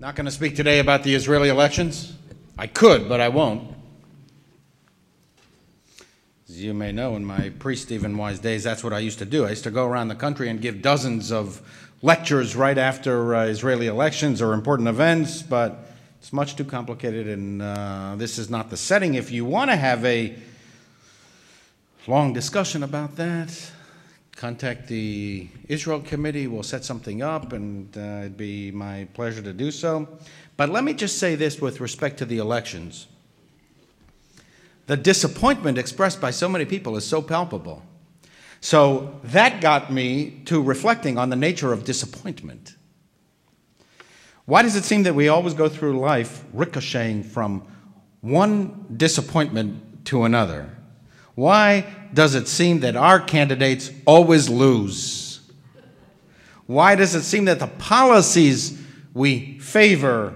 Not going to speak today about the Israeli elections. I could, but I won't. As you may know, in my pre Stephen Wise days, that's what I used to do. I used to go around the country and give dozens of lectures right after uh, Israeli elections or important events, but it's much too complicated, and uh, this is not the setting. If you want to have a long discussion about that, contact the Israel Committee. We'll set something up, and uh, it'd be my pleasure to do so. But let me just say this with respect to the elections. The disappointment expressed by so many people is so palpable. So that got me to reflecting on the nature of disappointment. Why does it seem that we always go through life ricocheting from one disappointment to another? Why does it seem that our candidates always lose? Why does it seem that the policies we favor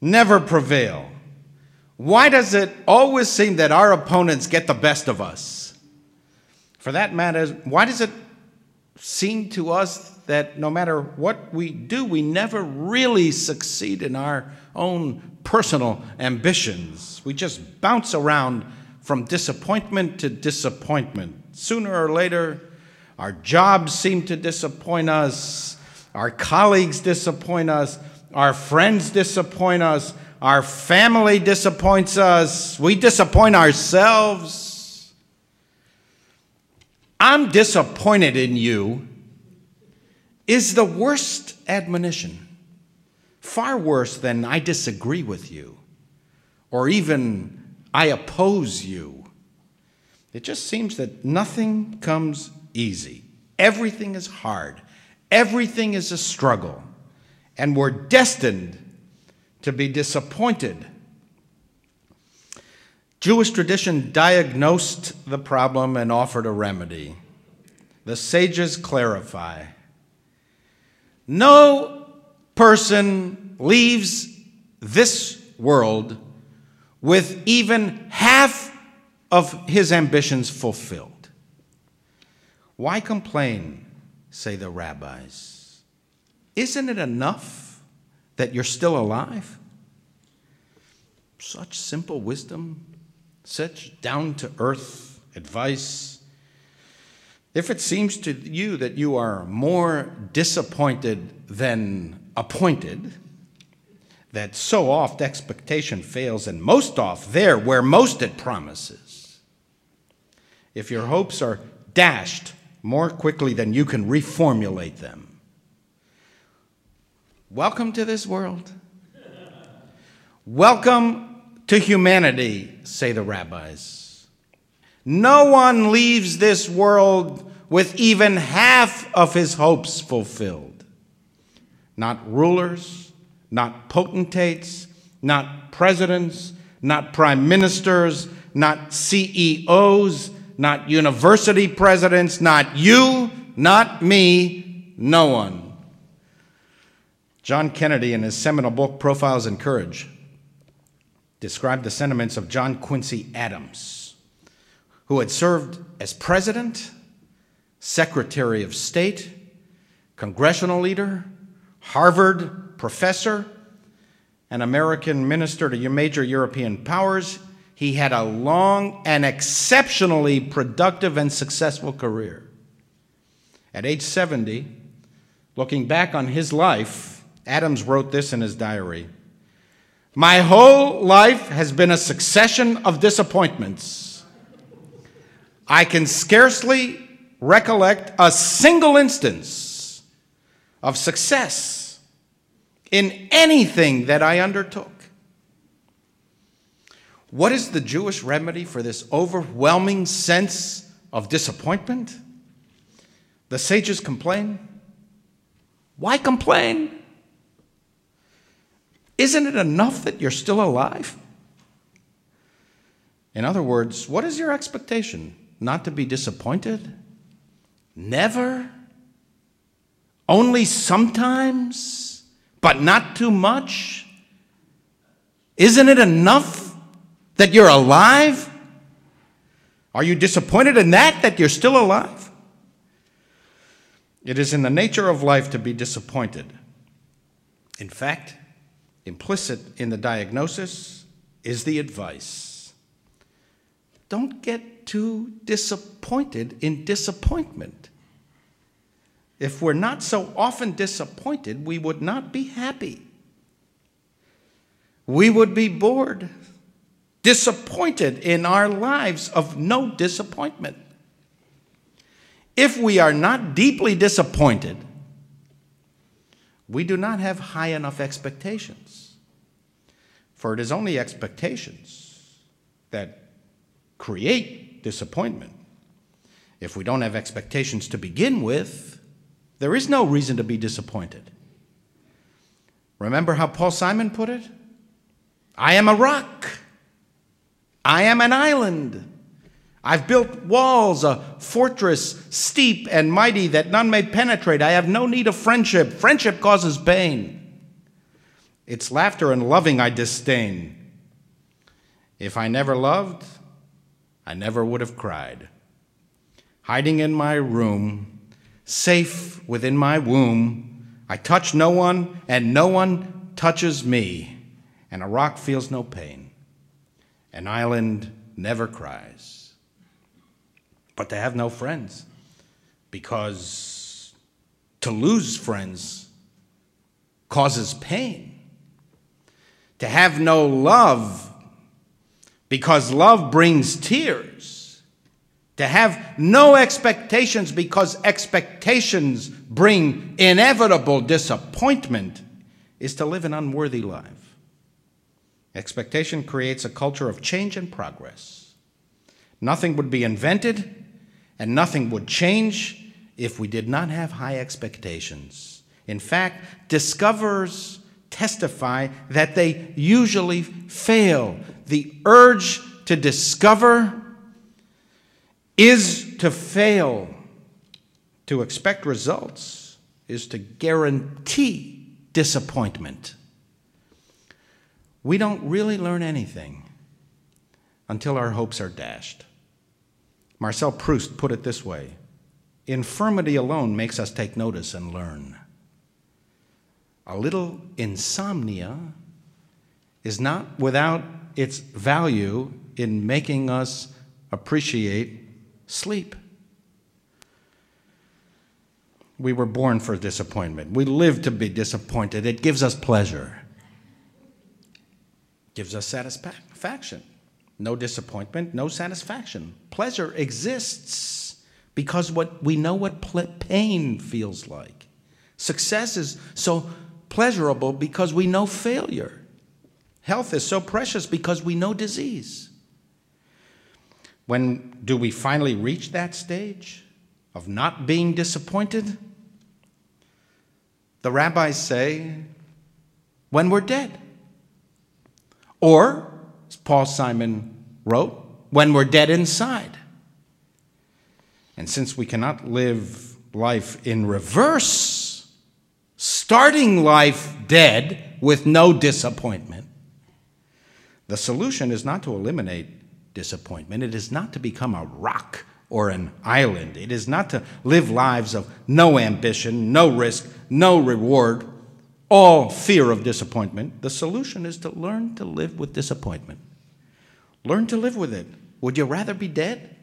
never prevail? Why does it always seem that our opponents get the best of us? For that matter, why does it seem to us that no matter what we do, we never really succeed in our own personal ambitions? We just bounce around from disappointment to disappointment. Sooner or later, our jobs seem to disappoint us, our colleagues disappoint us, our friends disappoint us, our family disappoints us, we disappoint ourselves. I'm disappointed in you is the worst admonition, far worse than I disagree with you or even I oppose you. It just seems that nothing comes easy. Everything is hard. Everything is a struggle. And we're destined to be disappointed. Jewish tradition diagnosed the problem and offered a remedy. The sages clarify no person leaves this world with even half of his ambitions fulfilled. Why complain, say the rabbis? Isn't it enough that you're still alive? Such simple wisdom, such down to earth advice. If it seems to you that you are more disappointed than appointed, that so oft expectation fails, and most oft there where most it promises. If your hopes are dashed more quickly than you can reformulate them, welcome to this world. welcome to humanity, say the rabbis. No one leaves this world with even half of his hopes fulfilled. Not rulers, not potentates, not presidents, not prime ministers, not CEOs, not university presidents, not you, not me, no one. John Kennedy, in his seminal book, Profiles in Courage, described the sentiments of John Quincy Adams, who had served as president, secretary of state, congressional leader, Harvard professor, an American minister to major European powers. He had a long and exceptionally productive and successful career. At age 70, looking back on his life, Adams wrote this in his diary My whole life has been a succession of disappointments. I can scarcely recollect a single instance of success in anything that I undertook. What is the Jewish remedy for this overwhelming sense of disappointment? The sages complain. Why complain? Isn't it enough that you're still alive? In other words, what is your expectation? Not to be disappointed? Never? Only sometimes? But not too much? Isn't it enough that you're alive? Are you disappointed in that, that you're still alive? It is in the nature of life to be disappointed. In fact, Implicit in the diagnosis is the advice. Don't get too disappointed in disappointment. If we're not so often disappointed, we would not be happy. We would be bored, disappointed in our lives of no disappointment. If we are not deeply disappointed, we do not have high enough expectations. For it is only expectations that create disappointment. If we don't have expectations to begin with, there is no reason to be disappointed. Remember how Paul Simon put it? I am a rock. I am an island. I've built walls, a fortress steep and mighty that none may penetrate. I have no need of friendship. Friendship causes pain. Its laughter and loving I disdain. If I never loved, I never would have cried. Hiding in my room, safe within my womb, I touch no one, and no one touches me, and a rock feels no pain. An island never cries but to have no friends. Because to lose friends causes pain. To have no love, because love brings tears. To have no expectations, because expectations bring inevitable disappointment, is to live an unworthy life. Expectation creates a culture of change and progress. Nothing would be invented and nothing would change if we did not have high expectations. In fact, discoverers testify that they usually fail. The urge to discover is to fail. To expect results is to guarantee disappointment. We don't really learn anything until our hopes are dashed. Marcel Proust put it this way Infirmity alone makes us take notice and learn. A little insomnia is not without its value in making us appreciate sleep. We were born for disappointment. We live to be disappointed. It gives us pleasure, gives us satisfaction. No disappointment, no satisfaction. Pleasure exists because what we know what pain feels like. Success is so pleasurable because we know failure. Health is so precious because we know disease. When do we finally reach that stage of not being disappointed? The rabbis say, when we're dead. Or as Paul Simon wrote, when we're dead inside. And since we cannot live life in reverse, starting life dead with no disappointment, the solution is not to eliminate disappointment. It is not to become a rock or an island. It is not to live lives of no ambition, no risk, no reward, all fear of disappointment. The solution is to learn to live with disappointment. Learn to live with it. Would you rather be dead?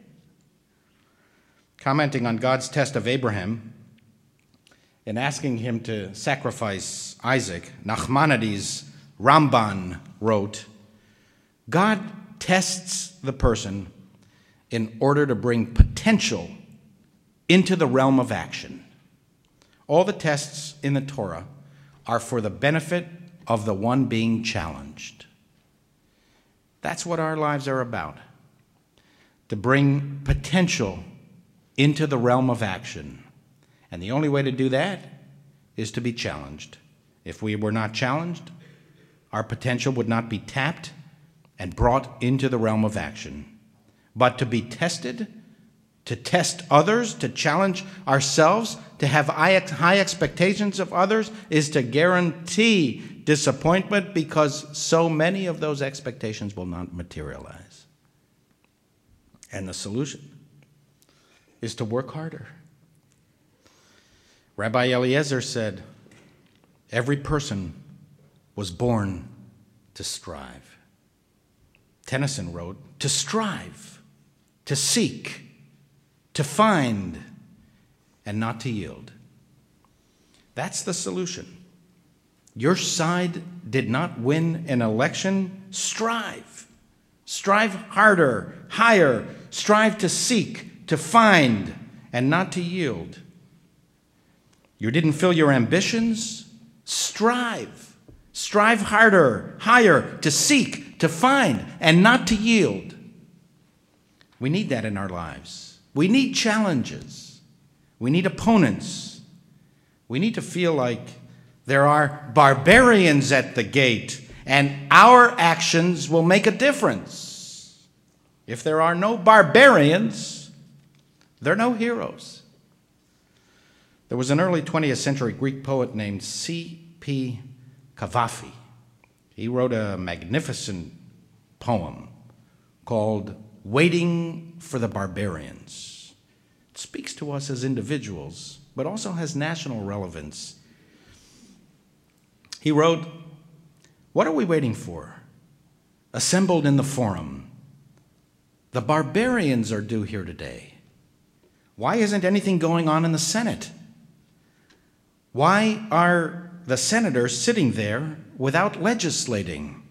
Commenting on God's test of Abraham in asking him to sacrifice Isaac, Nachmanides Ramban wrote God tests the person in order to bring potential into the realm of action. All the tests in the Torah are for the benefit of the one being challenged. That's what our lives are about to bring potential into the realm of action. And the only way to do that is to be challenged. If we were not challenged, our potential would not be tapped and brought into the realm of action. But to be tested to test others, to challenge ourselves, to have high expectations of others, is to guarantee disappointment because so many of those expectations will not materialize. And the solution is to work harder. Rabbi Eliezer said, Every person was born to strive. Tennyson wrote, to strive, to seek, to find, and not to yield. That's the solution. Your side did not win an election. Strive. Strive harder, higher. Strive to seek, to find, and not to yield. You didn't fill your ambitions? Strive. Strive harder, higher, to seek, to find, and not to yield. We need that in our lives. We need challenges. We need opponents. We need to feel like there are barbarians at the gate, and our actions will make a difference. If there are no barbarians, there are no heroes. There was an early 20th century Greek poet named C.P. Cavafy. He wrote a magnificent poem called Waiting for the Barbarians. It speaks to us as individuals, but also has national relevance. He wrote, What are we waiting for? Assembled in the forum. The barbarians are due here today. Why isn't anything going on in the Senate? Why are the senators sitting there without legislating?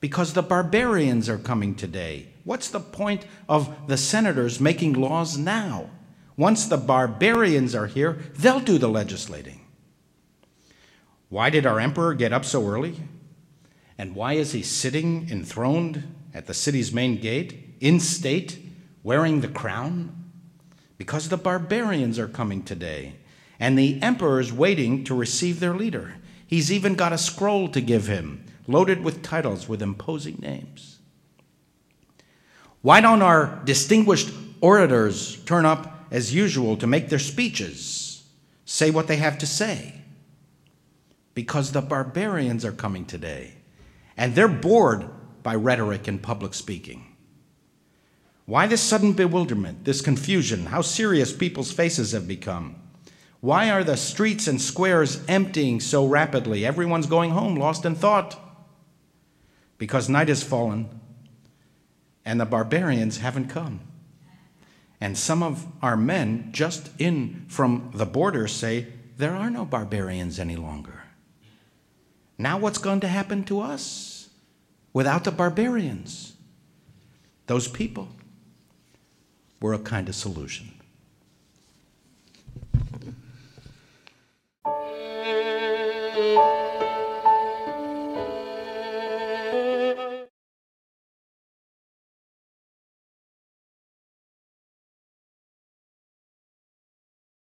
Because the barbarians are coming today. What's the point of the senators making laws now? Once the barbarians are here, they'll do the legislating. Why did our emperor get up so early? And why is he sitting enthroned at the city's main gate, in state, wearing the crown? Because the barbarians are coming today and the emperor's waiting to receive their leader. He's even got a scroll to give him, loaded with titles with imposing names. Why don't our distinguished orators turn up as usual to make their speeches, say what they have to say? Because the barbarians are coming today, and they're bored by rhetoric and public speaking. Why this sudden bewilderment, this confusion, how serious people's faces have become? Why are the streets and squares emptying so rapidly? Everyone's going home, lost in thought. Because night has fallen and the barbarians haven't come. And some of our men, just in from the border, say, There are no barbarians any longer. Now, what's going to happen to us without the barbarians? Those people were a kind of solution.